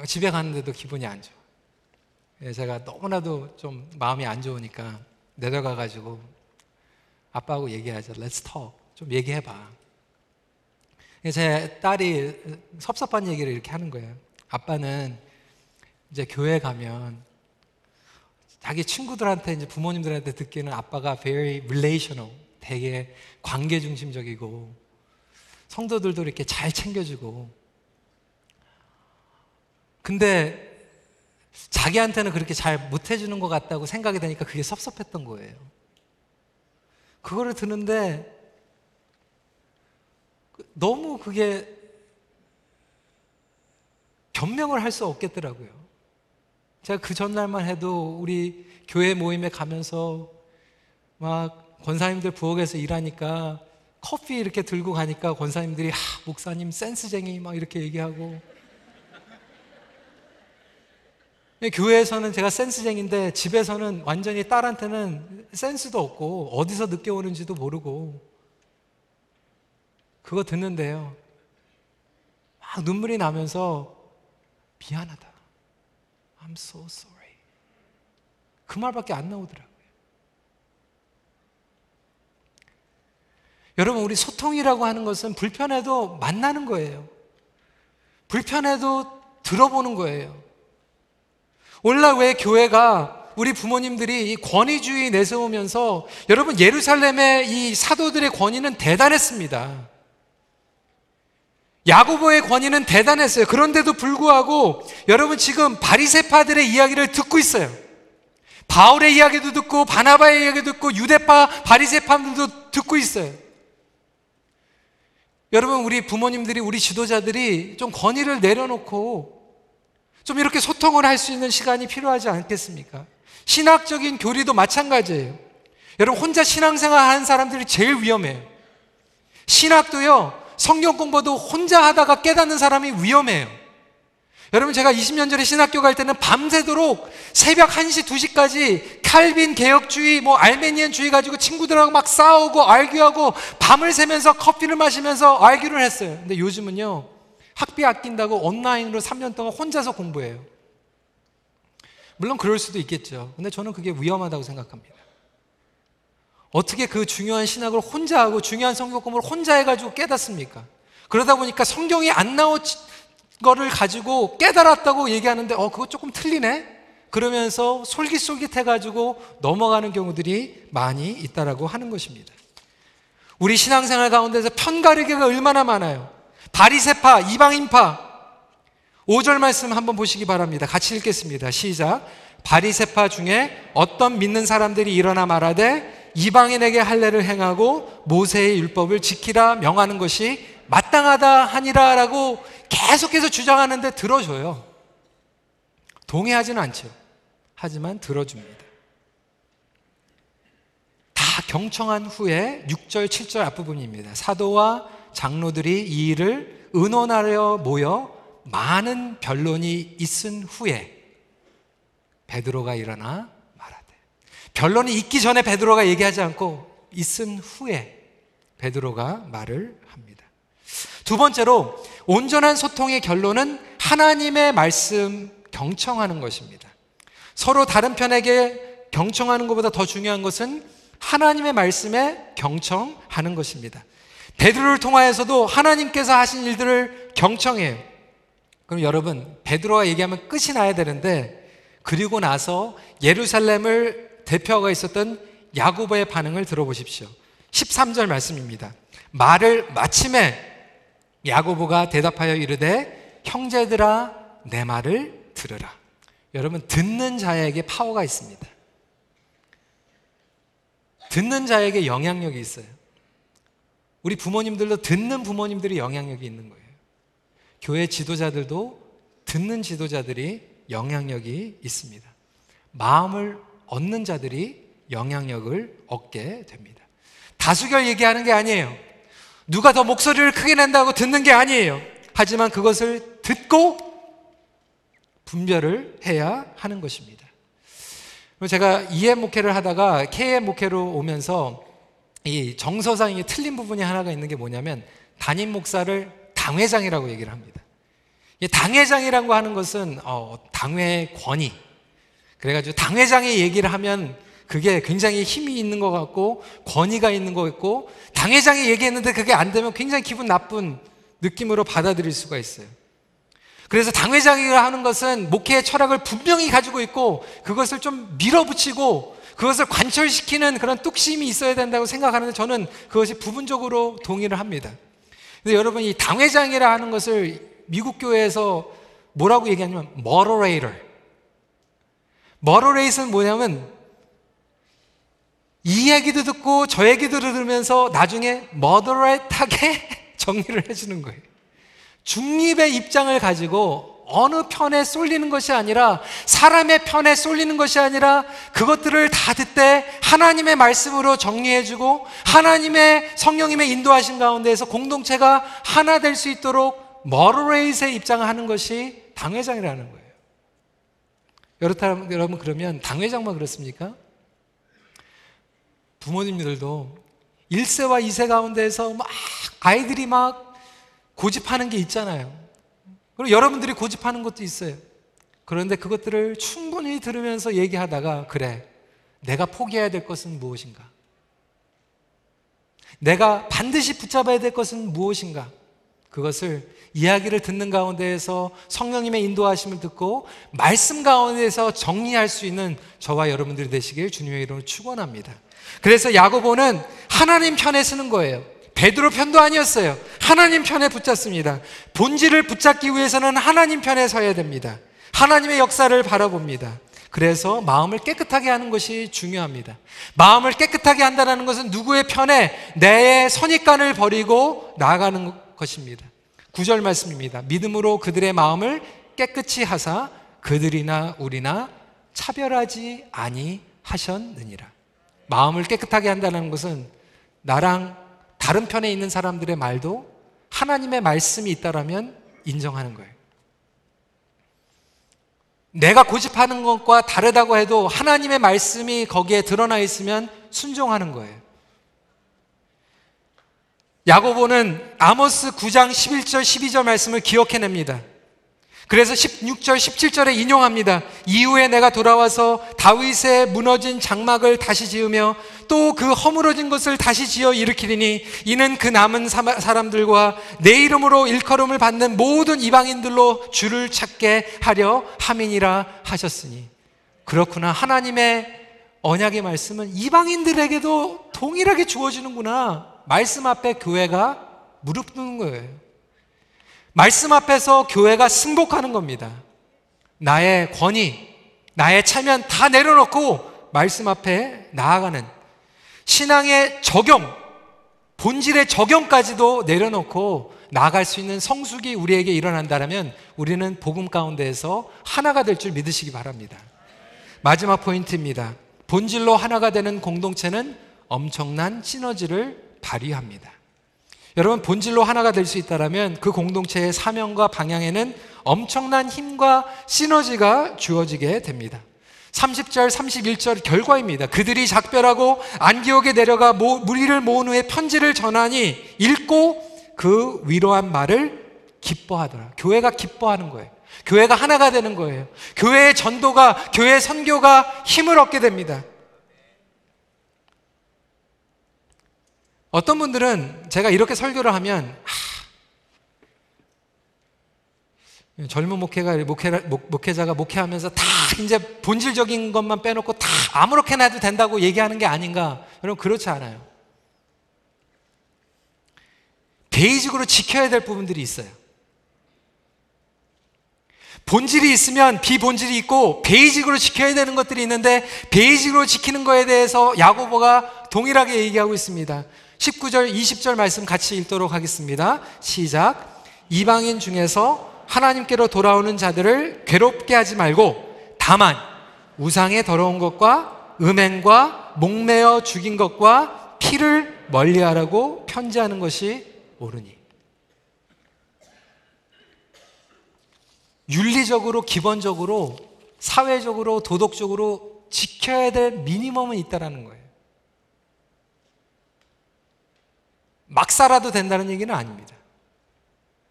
[SPEAKER 1] 집에 가는데도 기분이 안 좋아. 예, 제가 너무나도 좀 마음이 안 좋으니까 내려가 가지고 아빠하고 얘기하자. Let's talk. 좀 얘기해봐. 제 딸이 섭섭한 얘기를 이렇게 하는 거예요. 아빠는 이제 교회 가면 자기 친구들한테 이제 부모님들한테 듣기는 아빠가 very relational, 되게 관계 중심적이고 성도들도 이렇게 잘 챙겨주고 근데 자기한테는 그렇게 잘 못해주는 것 같다고 생각이 되니까 그게 섭섭했던 거예요. 그거를 듣는데 너무 그게 변명을 할 수 없겠더라고요. 제가 그 전날만 해도 우리 교회 모임에 가면서 막 권사님들 부엌에서 일하니까 커피 이렇게 들고 가니까 권사님들이 하, 목사님 센스쟁이 막 이렇게 얘기하고 교회에서는 제가 센스쟁인데 집에서는 완전히 딸한테는 센스도 없고 어디서 늦게 오는지도 모르고 그거 듣는데요. 막 눈물이 나면서 미안하다. I'm so sorry. 그 말밖에 안 나오더라고요. 여러분, 우리 소통이라고 하는 것은 불편해도 만나는 거예요. 불편해도 들어보는 거예요. 오늘날 왜 교회가 우리 부모님들이 이 권위주의 내세우면서 여러분 예루살렘의 이 사도들의 권위는 대단했습니다. 야고보의 권위는 대단했어요. 그런데도 불구하고 여러분 지금 바리새파들의 이야기를 듣고 있어요. 바울의 이야기도 듣고 바나바의 이야기도 듣고 유대파 바리새파들도 듣고 있어요. 여러분 우리 부모님들이 우리 지도자들이 좀 권위를 내려놓고 좀 이렇게 소통을 할 수 있는 시간이 필요하지 않겠습니까? 신학적인 교리도 마찬가지예요. 여러분 혼자 신앙생활 하는 사람들이 제일 위험해요. 신학도요. 성경 공부도 혼자 하다가 깨닫는 사람이 위험해요. 여러분 제가 20년 전에 신학교 갈 때는 밤새도록 새벽 1시, 2시까지 칼빈 개혁주의, 뭐 알메니안 주의 가지고 친구들하고 막 싸우고 알규하고 밤을 새면서 커피를 마시면서 알규를 했어요. 근데 요즘은요. 학비 아낀다고 온라인으로 3년 동안 혼자서 공부해요. 물론 그럴 수도 있겠죠. 근데 저는 그게 위험하다고 생각합니다. 어떻게 그 중요한 신학을 혼자 하고 중요한 성경 공부를 혼자 해가지고 깨닫습니까? 그러다 보니까 성경이 안 나온 거를 가지고 깨달았다고 얘기하는데, 어, 그거 조금 틀리네? 그러면서 솔깃솔깃해가지고 넘어가는 경우들이 많이 있다라고 하는 것입니다. 우리 신앙생활 가운데서 편가르기가 얼마나 많아요. 바리세파, 이방인파. 5절 말씀 한번 보시기 바랍니다. 같이 읽겠습니다. 시작. 바리세파 중에 어떤 믿는 사람들이 일어나 말하되 이방인에게 할례를 행하고 모세의 율법을 지키라 명하는 것이 마땅하다 하니라라고 계속해서 주장하는데 들어줘요. 동의하지는 않죠. 하지만 들어줍니다. 다 경청한 후에 6절, 7절 앞부분입니다. 사도와 장로들이 이 일을 의논하려 모여 많은 변론이 있은 후에 베드로가 일어나 말하되 변론이 있기 전에 베드로가 얘기하지 않고 있은 후에 베드로가 말을 합니다. 두 번째로 온전한 소통의 결론은 하나님의 말씀 경청하는 것입니다. 서로 다른 편에게 경청하는 것보다 더 중요한 것은 하나님의 말씀에 경청하는 것입니다. 베드로를 통하여서도 하나님께서 하신 일들을 경청해요. 그럼 여러분, 베드로가 얘기하면 끝이 나야 되는데 그리고 나서 예루살렘을 대표하고 있었던 야고보의 반응을 들어보십시오. 13절 말씀입니다. 말을 마침에 야고보가 대답하여 이르되 형제들아 내 말을 들으라. 여러분 듣는 자에게 파워가 있습니다. 듣는 자에게 영향력이 있어요. 우리 부모님들도 듣는 부모님들이 영향력이 있는 거예요. 교회 지도자들도 듣는 지도자들이 영향력이 있습니다. 마음을 얻는 자들이 영향력을 얻게 됩니다. 다수결 얘기하는 게 아니에요. 누가 더 목소리를 크게 낸다고 듣는 게 아니에요. 하지만 그것을 듣고 분별을 해야 하는 것입니다. 제가 EM 목회를 하다가 KM 목회로 오면서 이 정서상이 틀린 부분이 하나가 있는 게 뭐냐면 담임 목사를 당회장이라고 얘기를 합니다. 이 당회장이라고 하는 것은 어, 당회의 권위. 그래가지고 당회장이 얘기를 하면 그게 굉장히 힘이 있는 것 같고 권위가 있는 것 같고 당회장이 얘기했는데 그게 안 되면 굉장히 기분 나쁜 느낌으로 받아들일 수가 있어요. 그래서 당회장이 하는 것은 목회의 철학을 분명히 가지고 있고 그것을 좀 밀어붙이고 그것을 관철시키는 그런 뚝심이 있어야 된다고 생각하는데 저는 그것이 부분적으로 동의를 합니다. 근데 여러분 이 당회장이라 하는 것을 미국 교회에서 뭐라고 얘기하냐면 moderator. moderate는 뭐냐면 이 얘기도 듣고 저 얘기도 들으면서 나중에 moderate하게 정리를 해주는 거예요. 중립의 입장을 가지고 어느 편에 쏠리는 것이 아니라 사람의 편에 쏠리는 것이 아니라 그것들을 다 듣되 하나님의 말씀으로 정리해주고 하나님의 성령님의 인도하신 가운데에서 공동체가 하나 될 수 있도록 머로레이트의 입장을 하는 것이 당회장이라는 거예요. 여러분 그러면 당회장만 그렇습니까? 부모님들도 1세와 2세 가운데에서 막 아이들이 막 고집하는 게 있잖아요. 그리고 여러분들이 고집하는 것도 있어요. 그런데 그것들을 충분히 들으면서 얘기하다가 그래. 내가 포기해야 될 것은 무엇인가? 내가 반드시 붙잡아야 될 것은 무엇인가? 그것을 이야기를 듣는 가운데에서 성령님의 인도하심을 듣고 말씀 가운데서 정리할 수 있는 저와 여러분들이 되시길 주님의 이름으로 축원합니다. 그래서 야고보는 하나님 편에 서는 거예요. 베드로 편도 아니었어요. 하나님 편에 붙잡습니다. 본질을 붙잡기 위해서는 하나님 편에 서야 됩니다. 하나님의 역사를 바라봅니다. 그래서 마음을 깨끗하게 하는 것이 중요합니다. 마음을 깨끗하게 한다는 것은 누구의 편에 내 선입관을 버리고 나아가는 것입니다. 구절 말씀입니다. 믿음으로 그들의 마음을 깨끗이 하사 그들이나 우리나 차별하지 아니하셨느니라. 마음을 깨끗하게 한다는 것은 나랑 다른 편에 있는 사람들의 말도 하나님의 말씀이 있다라면 인정하는 거예요. 내가 고집하는 것과 다르다고 해도 하나님의 말씀이 거기에 드러나 있으면 순종하는 거예요. 야고보는 아모스 9장 11절 12절 말씀을 기억해냅니다. 그래서 16절 17절에 인용합니다. 이후에 내가 돌아와서 다윗의 무너진 장막을 다시 지으며 또 그 허물어진 것을 다시 지어 일으키리니 이는 그 남은 사람들과 내 이름으로 일컬음을 받는 모든 이방인들로 주를 찾게 하려 함이니라 하셨으니 그렇구나 하나님의 언약의 말씀은 이방인들에게도 동일하게 주어지는구나 말씀 앞에 교회가 무릎 꿇는 거예요. 말씀 앞에서 교회가 승복하는 겁니다. 나의 권위, 나의 차면 다 내려놓고 말씀 앞에 나아가는 신앙의 적용, 본질의 적용까지도 내려놓고 나아갈 수 있는 성숙이 우리에게 일어난다면 우리는 복음 가운데에서 하나가 될 줄 믿으시기 바랍니다. 마지막 포인트입니다. 본질로 하나가 되는 공동체는 엄청난 시너지를 발휘합니다. 여러분 본질로 하나가 될 수 있다면 그 공동체의 사명과 방향에는 엄청난 힘과 시너지가 주어지게 됩니다. 30절, 31절 결과입니다. 그들이 작별하고 안디옥에 내려가 모, 무리를 모은 후에 편지를 전하니 읽고 그 위로한 말을 기뻐하더라. 교회가 기뻐하는 거예요. 교회가 하나가 되는 거예요. 교회의 전도가, 교회의 선교가 힘을 얻게 됩니다. 어떤 분들은 제가 이렇게 설교를 하면 하, 젊은 목회가 목회, 목 회자가 목회하면서 다 이제 본질적인 것만 빼놓고 다 아무렇게나 해도 된다고 얘기하는 게 아닌가? 여러분 그렇지 않아요. basic으로 지켜야 될 부분들이 있어요. 본질이 있으면 비본질이 있고 basic으로 지켜야 되는 것들이 있는데 basic으로 지키는 거에 대해서 야고보가 동일하게 얘기하고 있습니다. 19절, 20절 말씀 같이 읽도록 하겠습니다. 시작. 이방인 중에서 하나님께로 돌아오는 자들을 괴롭게 하지 말고 다만 우상의 더러운 것과 음행과 목매어 죽인 것과 피를 멀리하라고 편지하는 것이 옳으니. 윤리적으로 기본적으로 사회적으로 도덕적으로 지켜야 될 미니멈은 있다라는 거예요. 막 살아도 된다는 얘기는 아닙니다.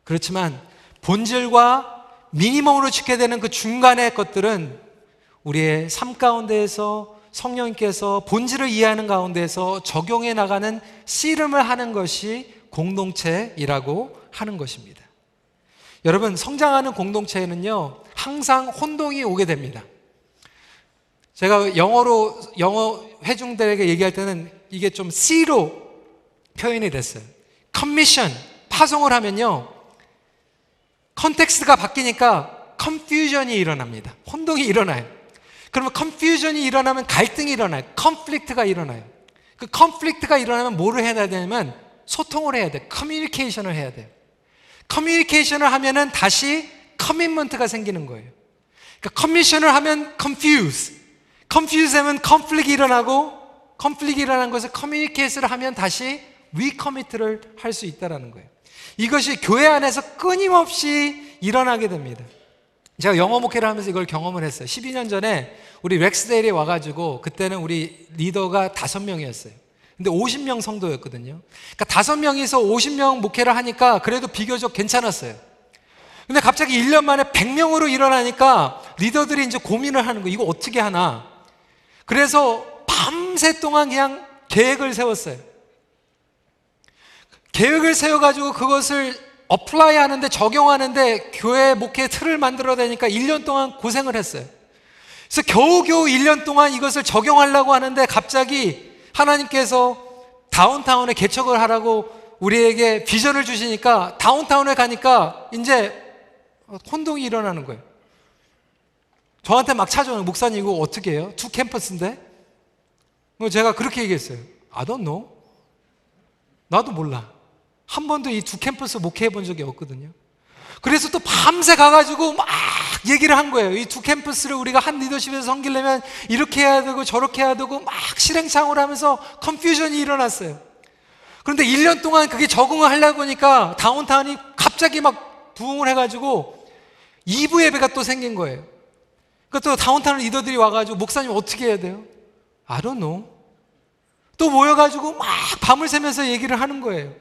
[SPEAKER 1] 그렇지만 본질과 미니멈으로 지켜야 되는 그 중간의 것들은 우리의 삶 가운데에서 성령께서 본질을 이해하는 가운데에서 적용해 나가는 씨름을 하는 것이 공동체이라고 하는 것입니다. 여러분, 성장하는 공동체에는요, 항상 혼동이 오게 됩니다. 제가 영어로, 영어 회중들에게 얘기할 때는 이게 좀 C로 표현이 됐어요. 커미션, 파송을 하면요. context가 바뀌니까 confusion이 일어납니다. 혼동이 일어나요. 그러면 confusion이 일어나면 갈등이 일어나요. conflict가 일어나요. 그 conflict가 일어나면 뭐를 해야 되냐면 소통을 해야 돼. 커뮤니케이션을 해야 돼. 커뮤니케이션을 하면은 다시 commitment가 생기는 거예요. 그러니까 commission을 하면 confuse, confuse 하면 conflict이 일어나고 conflict이 일어난 것을 communicate를 하면 다시 recommit를 할 수 있다라는 거예요. 이것이 교회 안에서 끊임없이 일어나게 됩니다. 제가 영어 목회를 하면서 이걸 경험을 했어요. 12년 전에 우리 렉스데일에 와가지고 그때는 우리 리더가 다섯 명이었어요. 근데 50명 성도였거든요. 그러니까 다섯 명이서 50명 목회를 하니까 그래도 비교적 괜찮았어요. 근데 갑자기 1년 만에 100명으로 일어나니까 리더들이 이제 고민을 하는 거 이거 어떻게 하나. 그래서 밤새 동안 그냥 계획을 세웠어요. 계획을 세워가지고 그것을 apply 하는데 적용하는데 교회 목회 틀을 만들어내니까 1년 동안 고생을 했어요. 그래서 겨우겨우 1년 동안 이것을 적용하려고 하는데 갑자기 하나님께서 다운타운에 개척을 하라고 우리에게 비전을 주시니까 다운타운에 가니까 이제 혼동이 일어나는 거예요. 저한테 막 찾아오는 목사님 이거 어떻게 해요? 두 캠퍼스인데? 뭐 제가 그렇게 얘기했어요. I don't know. 나도 몰라. 한 번도 이 두 캠퍼스 목회해 본 적이 없거든요. 그래서 또 밤새 가가지고 막 얘기를 한 거예요. 이 두 캠퍼스를 우리가 한 리더십에서 섬기려면 이렇게 해야 되고 저렇게 해야 되고 막 실행창을 하면서 컨퓨전이 일어났어요. 그런데 1년 동안 그게 적응을 하려고 하니까 다운타운이 갑자기 막 부흥을 해가지고 2부 예배가 또 생긴 거예요. 그러니까 또 다운타운 리더들이 와가지고 목사님 어떻게 해야 돼요? I don't know. 또 모여가지고 막 밤을 새면서 얘기를 하는 거예요.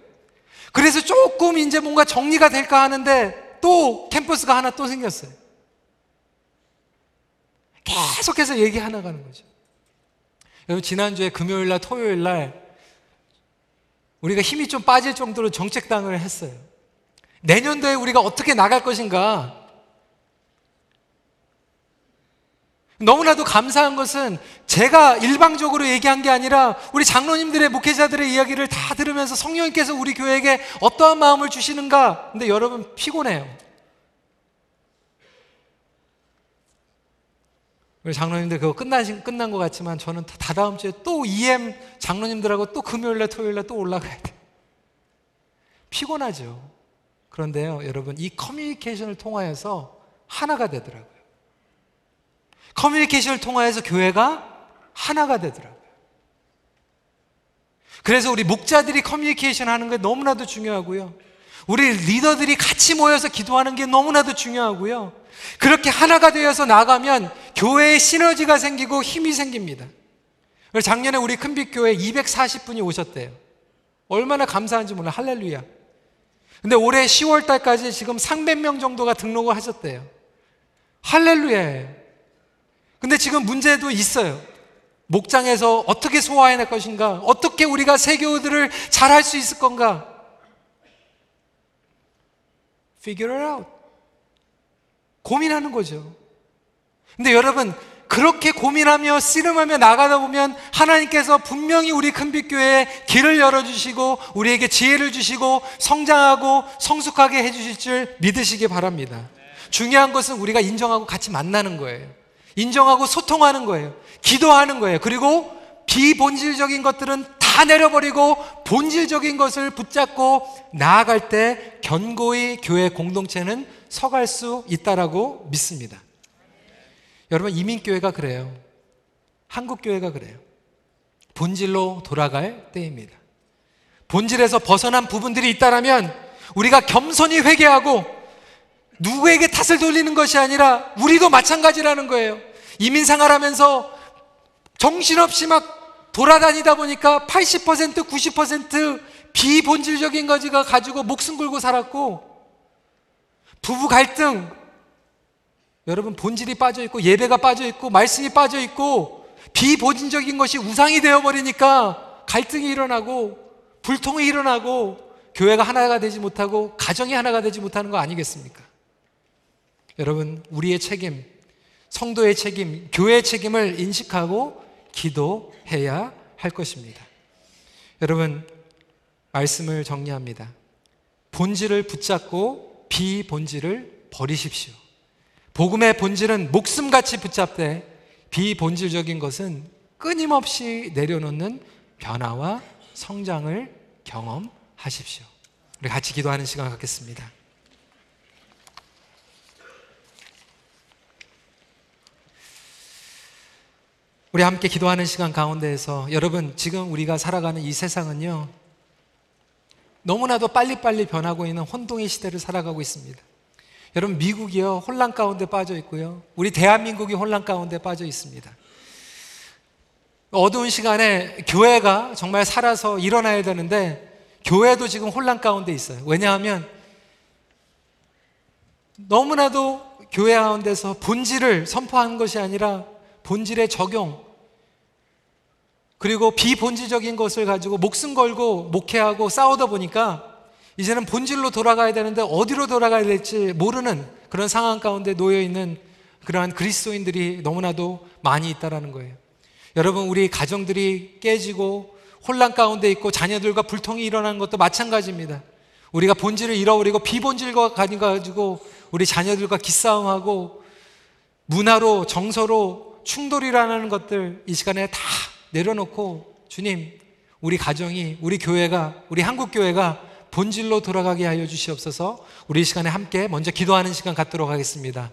[SPEAKER 1] 그래서 조금 이제 뭔가 정리가 될까 하는데 또 캠퍼스가 하나 또 생겼어요. 계속해서 얘기 하나 가는 거죠. 여러분, 지난주에 금요일 날, 토요일 날 우리가 힘이 좀 빠질 정도로 정책당을 했어요. 내년도에 우리가 어떻게 나갈 것인가. 너무나도 감사한 것은 제가 일방적으로 얘기한 게 아니라 우리 장로님들의 목회자들의 이야기를 다 들으면서 성령님께서 우리 교회에게 어떠한 마음을 주시는가. 근데 여러분 피곤해요. 우리 장로님들 그거 끝난, 끝난 것 같지만 저는 다 다음 주에 또 EM 장로님들하고 또 금요일날 토요일날 또 올라가야 돼. 피곤하죠. 그런데요, 여러분, 이 커뮤니케이션을 통하여서 하나가 되더라고요. 커뮤니케이션을 통하여서 교회가 하나가 되더라고요. 그래서 우리 목자들이 커뮤니케이션 하는 게 너무나도 중요하고요. 우리 리더들이 같이 모여서 기도하는 게 너무나도 중요하고요. 그렇게 하나가 되어서 나가면 교회에 시너지가 생기고 힘이 생깁니다. 작년에 우리 큰빛교회 240분이 오셨대요. 얼마나 감사한지 몰라. 할렐루야. 근데 올해 10월 달까지 지금 300명 정도가 등록을 하셨대요. 할렐루야예요. 근데 지금 문제도 있어요. 목장에서 어떻게 소화해낼 것인가? 어떻게 우리가 세교들을 잘 할 수 있을 건가? Figure it out. 고민하는 거죠. 근데 여러분, 그렇게 고민하며 씨름하며 나가다 보면 하나님께서 분명히 우리 큰빛교회에 길을 열어주시고 우리에게 지혜를 주시고 성장하고 성숙하게 해주실 줄 믿으시기 바랍니다. 중요한 것은 우리가 인정하고 같이 만나는 거예요. 인정하고 소통하는 거예요. 기도하는 거예요. 그리고 비본질적인 것들은 다 내려버리고 본질적인 것을 붙잡고 나아갈 때 견고히 교회 공동체는 서갈 수 있다라고 믿습니다. 여러분 이민교회가 그래요. 한국교회가 그래요. 본질로 돌아갈 때입니다. 본질에서 벗어난 부분들이 있다라면 우리가 겸손히 회개하고 누구에게 탓을 돌리는 것이 아니라 우리도 마찬가지라는 거예요. 이민 생활하면서 정신없이 막 돌아다니다 보니까 80% 90% 비본질적인 거지가 가지고 목숨 걸고 살았고 부부 갈등 여러분 본질이 빠져 있고 예배가 빠져 있고 말씀이 빠져 있고 비본질적인 것이 우상이 되어 버리니까 갈등이 일어나고 불통이 일어나고 교회가 하나가 되지 못하고 가정이 하나가 되지 못하는 거 아니겠습니까? 여러분 우리의 책임 성도의 책임, 교회의 책임을 인식하고 기도해야 할 것입니다. 여러분, 말씀을 정리합니다. 본질을 붙잡고 비본질을 버리십시오. 복음의 본질은 목숨같이 붙잡되 비본질적인 것은 끊임없이 내려놓는 변화와 성장을 경험하십시오. 우리 같이 기도하는 시간 갖겠습니다. 우리 함께 기도하는 시간 가운데에서 여러분 지금 우리가 살아가는 이 세상은요 너무나도 빨리빨리 변하고 있는 혼동의 시대를 살아가고 있습니다. 여러분 미국이요 혼란 가운데 빠져 있고요 우리 대한민국이 혼란 가운데 빠져 있습니다. 어두운 시간에 교회가 정말 살아서 일어나야 되는데 교회도 지금 혼란 가운데 있어요. 왜냐하면 너무나도 교회 가운데서 본질을 선포하는 것이 아니라 본질의 적용 그리고 비본질적인 것을 가지고 목숨 걸고 목회하고 싸우다 보니까 이제는 본질로 돌아가야 되는데 어디로 돌아가야 될지 모르는 그런 상황 가운데 놓여 있는 그러한 그리스도인들이 너무나도 많이 있다라는 거예요. 여러분 우리 가정들이 깨지고 혼란 가운데 있고 자녀들과 불통이 일어나는 것도 마찬가지입니다. 우리가 본질을 잃어버리고 비본질과 가지고 우리 자녀들과 기싸움하고 문화로 정서로 충돌이라는 것들 이 시간에 다 내려놓고 주님 우리 가정이 우리 교회가 우리 한국 교회가 본질로 돌아가게 하여 주시옵소서. 우리 이 시간에 함께 먼저 기도하는 시간 갖도록 하겠습니다.